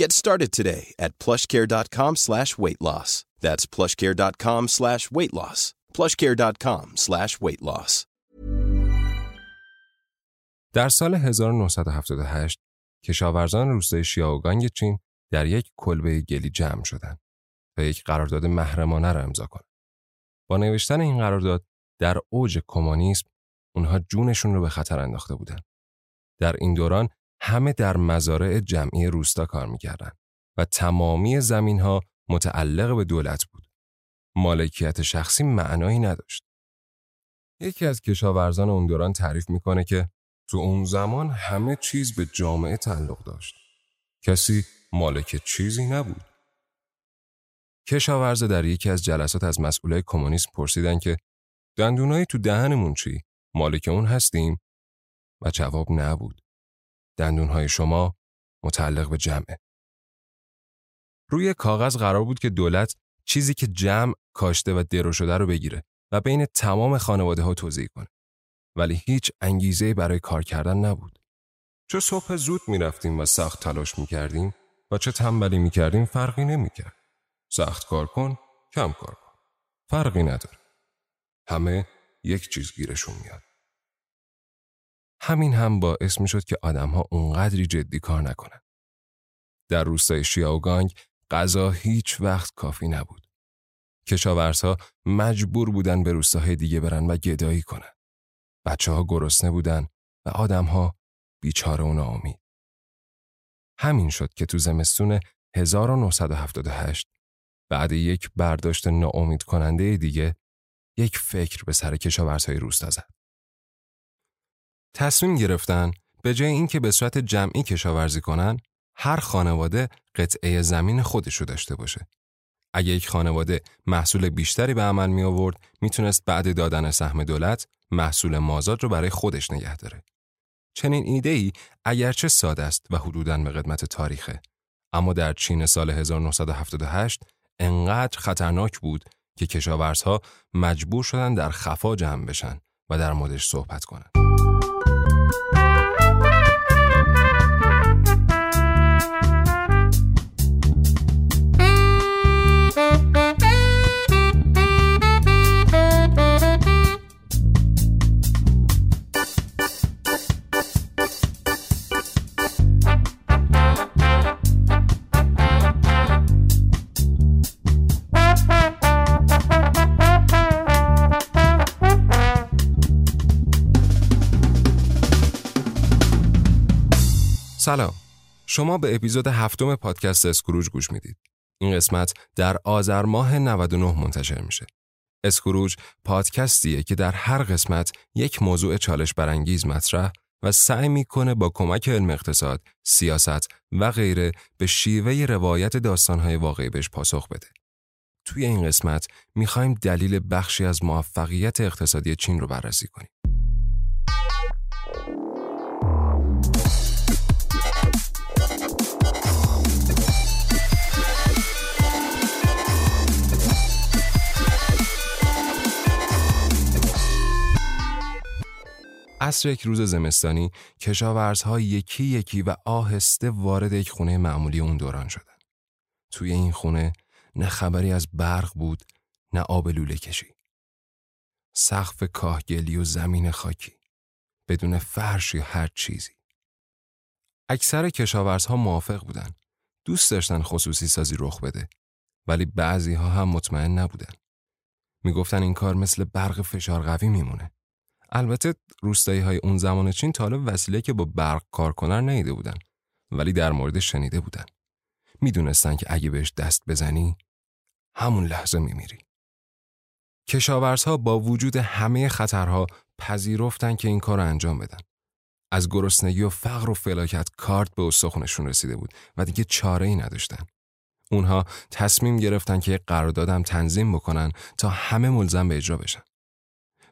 Get started today at plushcare.com slash weight loss. That's plushcare.com slash weight loss. plushcare.com slash weight loss. در سال 1978 کشاورزان روستای شیاوگانگ چین در یک کلبه گلی جمع شدند تا یک قرارداد محرمانه را امضا کنند. با نوشتن این قرارداد در اوج کمونیسم اونها جونشون رو به خطر انداخته بودند. در این دوران همه در مزارع جمعی روستا کار می‌کردند و تمامی زمین ها متعلق به دولت بود. مالکیت شخصی معنایی نداشت. یکی از کشاورزان اون دوران تعریف می‌کنه که تو اون زمان همه چیز به جامعه تعلق داشت. کسی مالک چیزی نبود. کشاورز در یکی از جلسات از مسئولای کمونیسم پرسیدن که دندونایی تو دهنمون چی؟ مالک اون هستیم؟ و جواب نبود. دندونهای شما متعلق به جمعه. روی کاغذ قرار بود که دولت چیزی که جمع کاشته و درو شده رو بگیره و بین تمام خانواده ها توضیح کنه. ولی هیچ انگیزه برای کار کردن نبود. چه صبح زود می رفتیم و سخت تلاش می کردیم و چه تنبلی می کردیم فرقی نمی کرد. سخت کار کن، کم کار کن. فرقی نداره. همه یک چیز گیرشون میاد. همین هم باعث می شد که آدمها اونقدری جدی کار نکنن. در روستای شیاوگانگ غذا هیچ وقت کافی نبود. کشاورزها مجبور بودن به روستاهای دیگه برن و گدایی کنن. بچه ها گرسنه بودن و آدمها بیچاره و ناامید. همین شد که تو زمستون 1978 بعد یک برداشت ناامید کننده دیگه یک فکر به سر کشاورزهای روستا زد. تصمیم گرفتن به جای اینکه به صورت جمعی کشاورزی کنن هر خانواده قطعه زمین خودشو داشته باشه. اگه یک خانواده محصول بیشتری به عمل می آورد می‌تونست بعد دادن سهم دولت محصول مازاد رو برای خودش نگه داره. چنین ایده ای اگرچه ساده است و حدوداً به قدمت تاریخه اما در چین سال 1978 انقدر خطرناک بود که کشاورزها مجبور شدن در خفا جمع بشن و در موردش صحبت کنند. شما به اپیزود هفتم پادکست اسکروج گوش می‌دید این قسمت در آذر ماه 99 منتشر میشه اسکروج پادکستیه که در هر قسمت یک موضوع چالش برانگیز مطرح و سعی می‌کنه با کمک علم اقتصاد، سیاست و غیره به شیوه روایت داستانهای واقعی بهش پاسخ بده. توی این قسمت می‌خوایم دلیل بخشی از موفقیت اقتصادی چین رو بررسی کنیم. عصر یک روز زمستانی کشاورزها یکی یکی و آهسته وارد یک خونه معمولی اون دوران شدن. توی این خونه نه خبری از برق بود نه آب لوله کشی. سقف کاهگلی و زمین خاکی. بدون فرش یا هر چیزی. اکثر کشاورزها موافق بودن. دوست داشتن خصوصی سازی رخ بده. ولی بعضی ها هم مطمئن نبودن. می‌گفتن این کار مثل برق فشار قوی میمونه. البته روستایی های اون زمان چین تا وسیله که با برق کار کنن نیده بودن ولی در مورد شنیده بودن. می‌دونستن که اگه بهش دست بزنی همون لحظه میمیری. کشاورزها با وجود همه خطرها پذیرفتن که این کار انجام بدن. از گرسنگی و فقر و فلاکت کارت به استخونشون رسیده بود و دیگه چاره ای نداشتن. اونها تصمیم گرفتن که یک قراردادم تنظیم بکنن تا همه ملزم به اجرا بشن.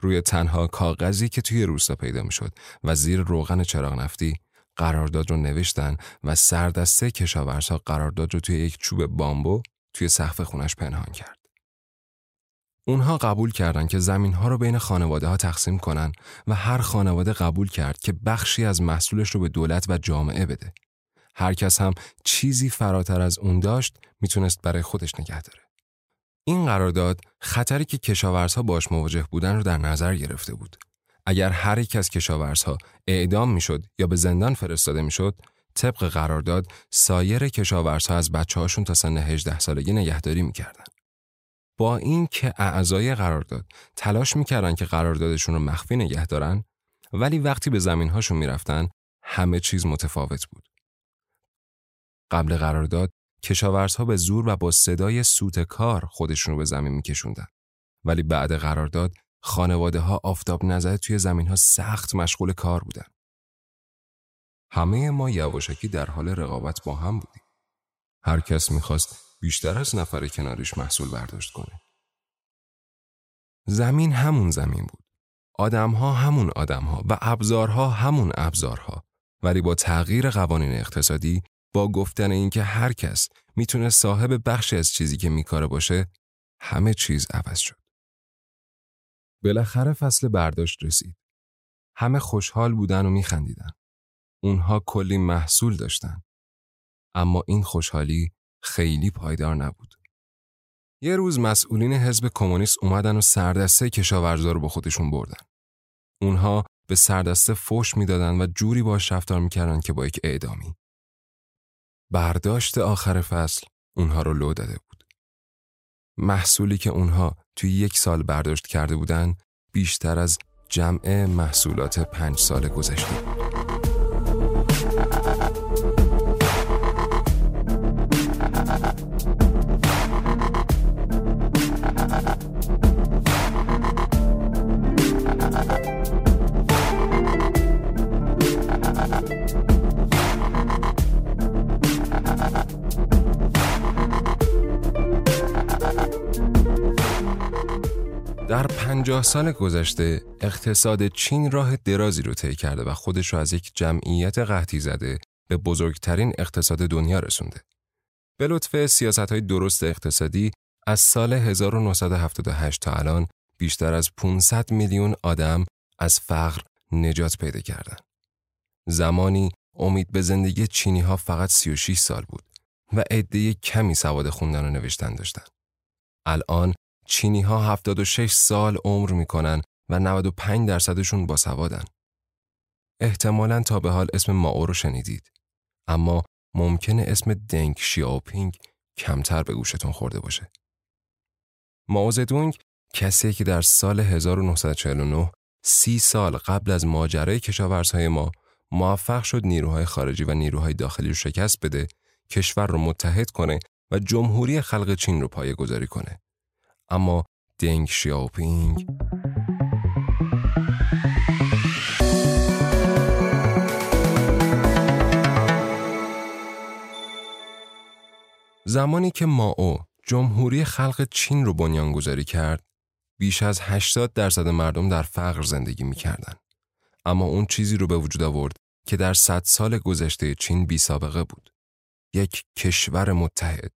روی تنها کاغذی که توی روستا پیدا می‌شد و زیر روغن چراغ نفتی قرارداد رو نوشتن و سردسته کشاورزها قرارداد رو توی یک چوب بامبو توی سقف خونش پنهان کرد. اونها قبول کردند که زمین ها رو بین خانواده ها تقسیم کنن و هر خانواده قبول کرد که بخشی از محصولش رو به دولت و جامعه بده. هر کس هم چیزی فراتر از اون داشت می‌تونست برای خودش نگه داره. این قرارداد خطری که کشاورزها باش مواجه بودن رو در نظر گرفته بود. اگر هر یک از کشاورزها اعدام می‌شد یا به زندان فرستاده می‌شد، طبق قرارداد سایر کشاورزها از بچه هاشون تا سن 18 سالگی نگهداری می‌کردن. با این که اعضای قرارداد تلاش می‌کردن که قراردادشون رو مخفی نگه دارن ولی وقتی به زمینهاشون می‌رفتن همه چیز متفاوت بود. قبل قرارداد کشاورزها به زور و با صدای سوت کار خودشون رو به زمین میکشوندن. ولی بعد قرارداد خانواده ها آفتاب نظر توی زمین ها سخت مشغول کار بودن. همه ما یواشکی در حال رقابت با هم بودیم. هر کس می‌خواست بیشتر از نفر کنارش محصول برداشت کنه. زمین همون زمین بود. آدمها همون آدمها و ابزارها همون ابزارها. ولی با تغییر قوانین اقتصادی با گفتن اینکه هر کس می‌تونه صاحب بخشی از چیزی که میکاره باشه همه چیز عوض شد. بالاخره فصل برداشت رسید. همه خوشحال بودن و میخندیدن. اونها کلی محصول داشتن. اما این خوشحالی خیلی پایدار نبود. یه روز مسئولین حزب کمونیست اومدن و سردسته کشاورزا رو با خودشون بردن. اونها به سردسته فوش می‌دادن و جوری باش رفتار می‌کردن که با یک اعدامی. برداشت آخر فصل اونها رو لو داده بود. محصولی که اونها توی یک سال برداشت کرده بودن بیشتر از جمع محصولات پنج سال گذشته بود. پنجاه سال گذشته اقتصاد چین راه درازی رو طی کرده و خودش رو از یک جمعیت قحطی زده به بزرگترین اقتصاد دنیا رسونده. به لطف سیاست های درست اقتصادی از سال 1978 تا الان بیشتر از 500 میلیون آدم از فقر نجات پیدا کردند. زمانی امید به زندگی چینی ها فقط 36 سال بود و عده کمی سواد خوندن و نوشتن داشتن. الان چینی ها 76 سال عمر می‌کنن و 95 درصدشون باسوادن. احتمالا تا به حال اسم ماو رو شنیدید. اما ممکنه اسم دنگ شیاوپینگ کمتر به گوشتون خورده باشه. ماو زدونگ کسی که در سال 1949 سی سال قبل از ماجرای کشاورزهای ما موفق شد نیروهای خارجی و نیروهای داخلی رو شکست بده، کشور رو متحد کنه و جمهوری خلق چین رو پایه گذاری کنه. اما دنگ شیاوپینگ زمانی که ماو جمهوری خلق چین رو بنیانگذاری کرد بیش از 80 درصد مردم در فقر زندگی می کردن. اما اون چیزی رو به وجود آورد که در صد سال گذشته چین بی سابقه بود. یک کشور متحد.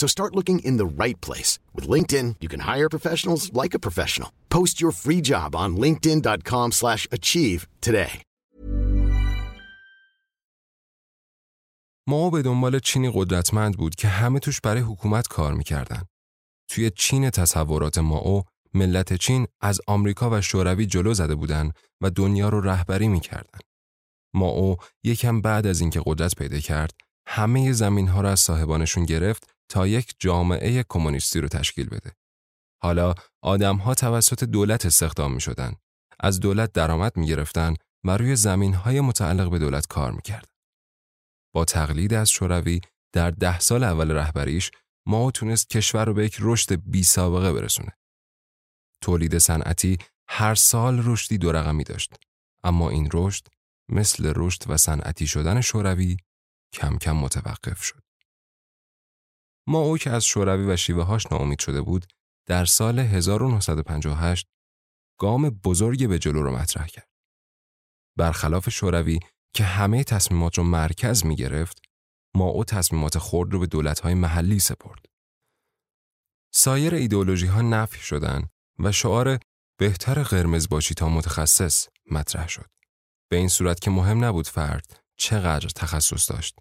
So start looking in the right place. With LinkedIn, you can hire professionals like a professional. Post your free job on linkedin.com slash achieve today. ما به دنبال چینی قدرتمند بود که همه توش برای حکومت کار می‌کردن. توی چین تصورات ماو ملت چین از آمریکا و شوروی جلو زده بودن و دنیا رو رهبری می‌کردن. ماو یکم بعد از اینکه قدرت پیدا کرد همه زمین ها را از صاحبانشون گرفت تا یک جامعه کمونیستی رو تشکیل بده. حالا آدم ها توسط دولت استخدام می شدن. از دولت درآمد می گرفتن و روی زمین های متعلق به دولت کار می کردن. با تقلید از شوروی در ده سال اول رهبریش ما تونست کشور رو به یک رشد بی سابقه برسونه. تولید صنعتی هر سال رشدی دو رقمی داشت. اما این رشد مثل رشد و صنعتی شدن شوروی کم کم متوقف شد. ما او که از شوروی و شیوه هاش ناامید شده بود در سال 1958 گام بزرگی به جلو رو مطرح کرد. برخلاف شوروی که همه تصمیمات رو مرکز می گرفت ما او تصمیمات خرد رو به دولت‌های محلی سپرد. سایر ایدئولوژی ها نفی شدن و شعار بهتر قرمز باشی تا متخصص مطرح شد. به این صورت که مهم نبود فرد چقدر تخصص داشت.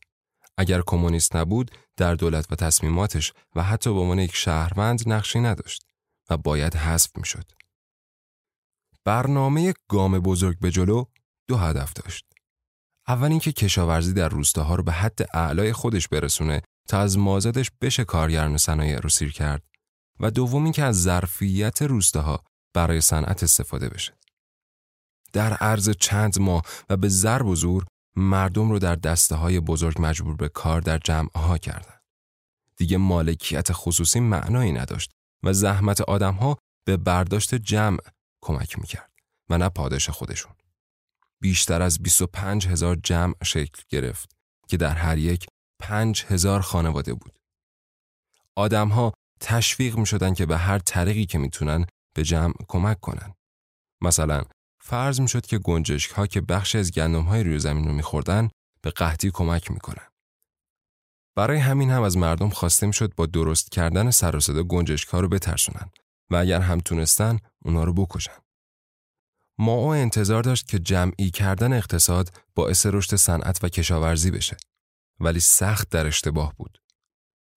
اگر کمونیست نبود در دولت و تصمیماتش و حتی به عنوان یک شهروند نقشی نداشت و باید حذف می شد. برنامه گام بزرگ به جلو دو هدف داشت. اول اینکه کشاورزی در روستاها رو به حد اعلای خودش برسونه تا از مازادش بشه کارگران صنایع رو سیر کرد و دوم اینکه از ظرفیت روستاها برای صنعت استفاده بشه. در عرض چند ماه و به ضرب و زور مردم رو در دسته های بزرگ مجبور به کار در جمع ها کردن. دیگه مالکیت خصوصی معنایی نداشت و زحمت آدم ها به برداشت جمع کمک می‌کرد و نه پاداش خودشون. بیشتر از 25 هزار جمع شکل گرفت که در هر یک 5 هزار خانواده بود. آدم ها تشویق می شدن که به هر طریقی که می‌تونن به جمع کمک کنن. مثلا فرض می شد که گنجشک ها که بخش از گندم های روی زمین رو میخوردن به قحطی کمک می‌کنن. برای همین هم از مردم خواسته می شد با درست کردن سر و صدا گنجشک ها رو بترسونن و اگر هم تونستن اونا رو بکشن. ما او انتظار داشت که جمعی کردن اقتصاد باعث رشد صنعت و کشاورزی بشه ولی سخت در اشتباه بود.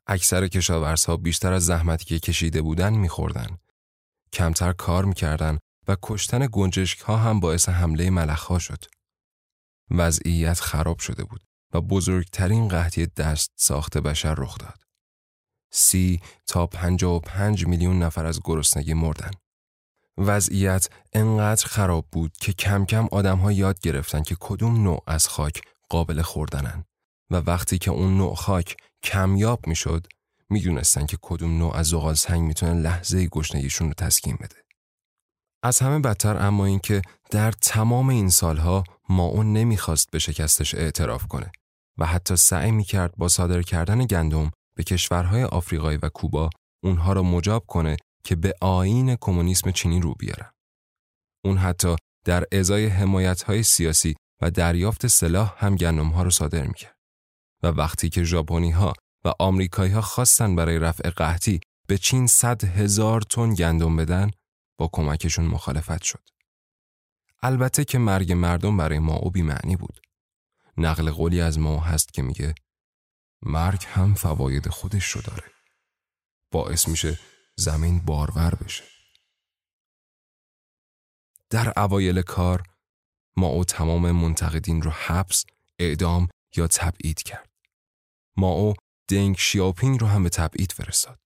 اکثر کشاورزها بیشتر از زحمتی که کشیده بودن میخوردن. کمتر کار می‌کردن و کشتن گنجشک ها هم باعث حمله ملخ ها شد. وضعیت خراب شده بود و بزرگترین قحطی دست ساخت بشر رخ داد. سی تا پنجا و پنج میلیون نفر از گرسنگی مردن. وضعیت انقدر خراب بود که کم کم آدم ها یاد گرفتن که کدوم نوع از خاک قابل خوردنن و وقتی که اون نوع خاک کمیاب می‌شد می‌دونستن که کدوم نوع از زغال سنگ می‌تونه لحظه گشنگیشون رو تسکین بده. از همه بدتر اما اینکه در تمام این سالها ما اون نمی‌خواست به شکستش اعتراف کنه و حتی سعی می‌کرد با صادر کردن گندم به کشورهای آفریقایی و کوبا اونها را مجاب کنه که به آین کمونیسم چینی رو بیارن. اون حتی در ازای حمایت‌های سیاسی و دریافت سلاح هم گندم ها رو صادر می‌کرد. و وقتی که ژاپنی ها و آمریکایی ها خواستن برای رفع قحطی به چین صد هزار تن گندم بدن با کمکشون مخالفت شد. البته که مرگ مردم برای ما او معنی بود. نقل قولی از ما هست که میگه مرگ هم فواید خودش رو داره. باعث میشه زمین بارور بشه. در اوایل کار ما او تمام منتقدین رو حبس، اعدام یا تبعید کرد. ماو دنگ شیاپینگ رو هم به تبعید فرستاد.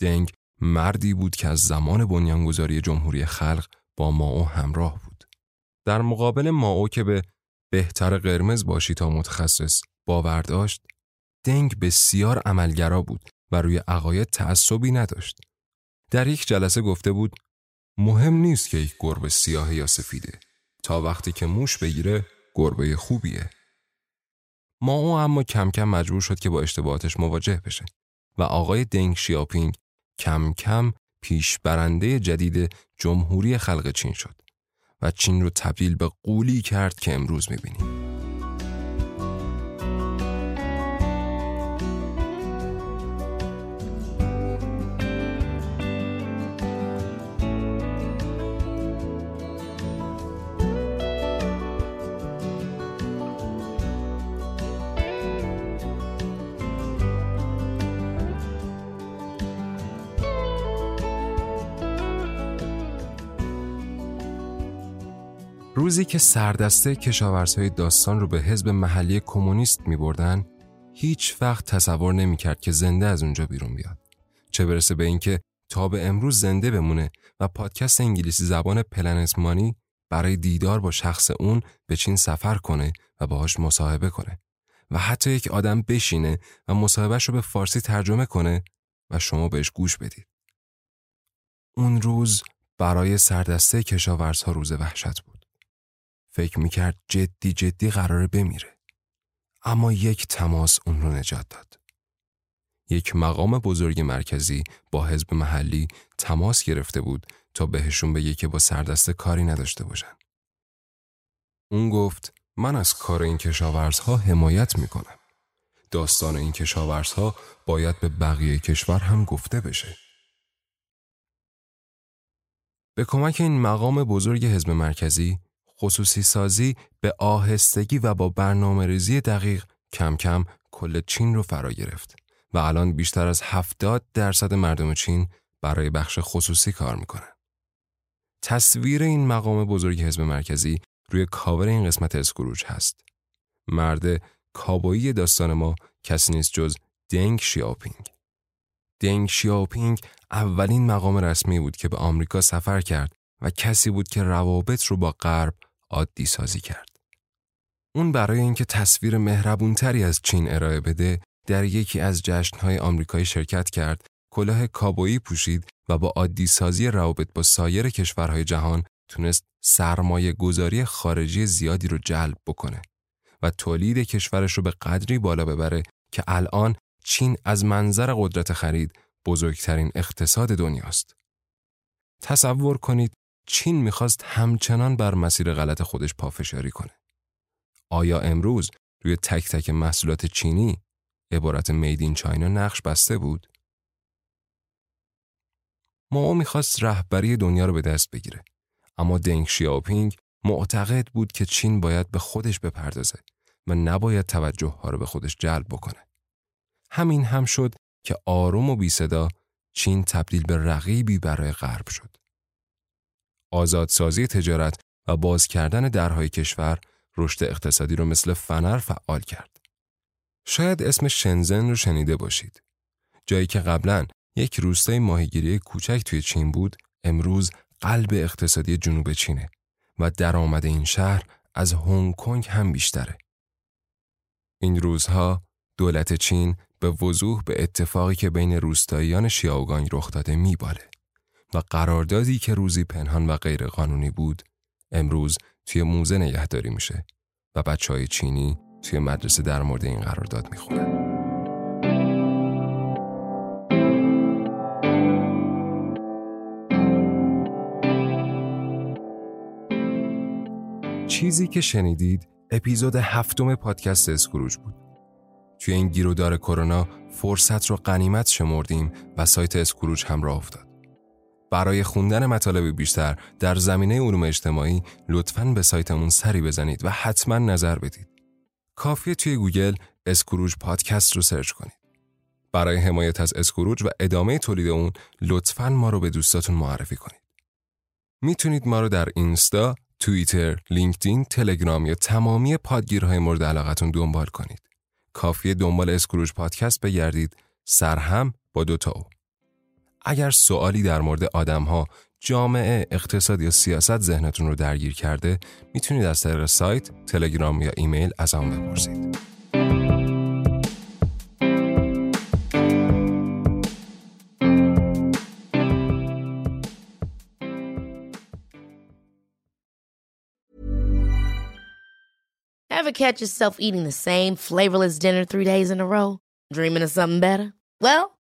دنگ مردی بود که از زمان بنیانگذاری جمهوری خلق با ماو همراه بود. در مقابل ماو که به بهتر قرمز باشی تا متخصص باور داشت، دنگ بسیار عملگرا بود و روی عقاید تعصبی نداشت. در یک جلسه گفته بود مهم نیست که یک گربه سیاه یا سفیده تا وقتی که موش بگیره گربه خوبیه. ما اما کم کم مجبور شد که با اشتباهاتش مواجه بشه و آقای دنگ شیاپینگ کم کم پیش برنده جدید جمهوری خلق چین شد و چین رو تبدیل به قولی کرد که امروز می‌بینیم. روزی که سردسته کشاورزهای داستان رو به حزب محلی کمونیست می بردن، هیچ وقت تصور نمی کرد که زنده از اونجا بیرون بیاد. چه برسه به اینکه تا به امروز زنده بمونه و پادکست انگلیسی زبان پلنت مانی برای دیدار با شخص اون به چین سفر کنه و باهاش مصاحبه کنه و حتی یک آدم بشینه و مصاحبهش رو به فارسی ترجمه کنه و شما بهش گوش بدید. اون روز برای سردسته کشاورزها روز وحشت بود. فکر می‌کرد جدی جدی قراره بمیره. اما یک تماس اون رو نجات داد. یک مقام بزرگ مرکزی با حزب محلی تماس گرفته بود تا بهشون بگه که با سردسته کاری نداشته باشن. اون گفت من از کار این کشاورزها حمایت می‌کنم. داستان این کشاورزها باید به بقیه کشور هم گفته بشه. به کمک این مقام بزرگ حزب مرکزی خصوصی سازی به آهستگی و با برنامه ریزی دقیق کم کم کل چین رو فرا گرفت و الان بیشتر از 70 درصد مردم چین برای بخش خصوصی کار می‌کنن. تصویر این مقام بزرگ حزب مرکزی روی کاور این قسمت اسکروج هست. مرد کابایی داستان ما کسی نیست جز دنگ شیاپینگ. دنگ شیاپینگ اولین مقام رسمی بود که به آمریکا سفر کرد و کسی بود که روابط رو با غرب عادی سازی کرد. اون برای اینکه تصویر مهربونتری از چین ارائه بده در یکی از جشنهای آمریکایی شرکت کرد کلاه کابویی پوشید و با عادی سازی روابط با سایر کشورهای جهان تونست سرمایه گذاری خارجی زیادی رو جلب بکنه و تولید کشورش رو به قدری بالا ببره که الان چین از منظر قدرت خرید بزرگترین اقتصاد دنیاست. تصور کنید چین می‌خواست همچنان بر مسیر غلط خودش پافشاری کنه. آیا امروز روی تک تک محصولات چینی عبارت میدین چاینا نقش بسته بود؟ ما می‌خواست رهبری دنیا رو به دست بگیره. اما دنگ شیاپینگ معتقد بود که چین باید به خودش بپردازه و نباید توجه ها رو به خودش جلب بکنه. همین هم شد که آروم و بی صدا چین تبدیل به رقیبی برای غرب شد. آزادسازی تجارت و باز کردن درهای کشور رشد اقتصادی رو مثل فنر فعال کرد. شاید اسم شنزن رو شنیده باشید. جایی که قبلا یک روستای ماهیگیری کوچک توی چین بود، امروز قلب اقتصادی جنوب چینه و درآمد این شهر از هنگ کنگ هم بیشتره. این روزها دولت چین به وضوح به اتفاقی که بین روستاییان شیاوگانگ رخ داده میباله. و قراردادی که روزی پنهان و غیرقانونی بود امروز توی موزه نگهداری میشه و بچه های چینی توی مدرسه در مورد این قرارداد می‌خونن. چیزی که شنیدید اپیزود هفتم پادکست اسکروج بود. توی این گیرودار کرونا فرصت رو غنیمت شمردیم و سایت اسکروج هم راه افتاد. برای خوندن مطالب بیشتر در زمینه علوم اجتماعی لطفاً به سایتمون سری بزنید و حتما نظر بدید. کافیه توی گوگل اسکروج پادکست رو search کنید. برای حمایت از اسکروج و ادامه تولید اون لطفاً ما رو به دوستاتون معرفی کنید. می‌تونید ما رو در اینستا، توییتر، لینکدین، تلگرام یا تمامی پادگیرهای مورد علاقتون دنبال کنید. کافیه دنبال اسکروج پادکست بگردید سرهم با دوتا او. اگر سوالی در مورد آدمها، جامعه، اقتصاد یا سیاست ذهنتون رو درگیر کرده می‌تونید از طریق سایت، تلگرام یا ایمیل از اون بپرسید. Ever catch yourself eating the same flavorless dinner three days in a row? Dreaming of something better? Well,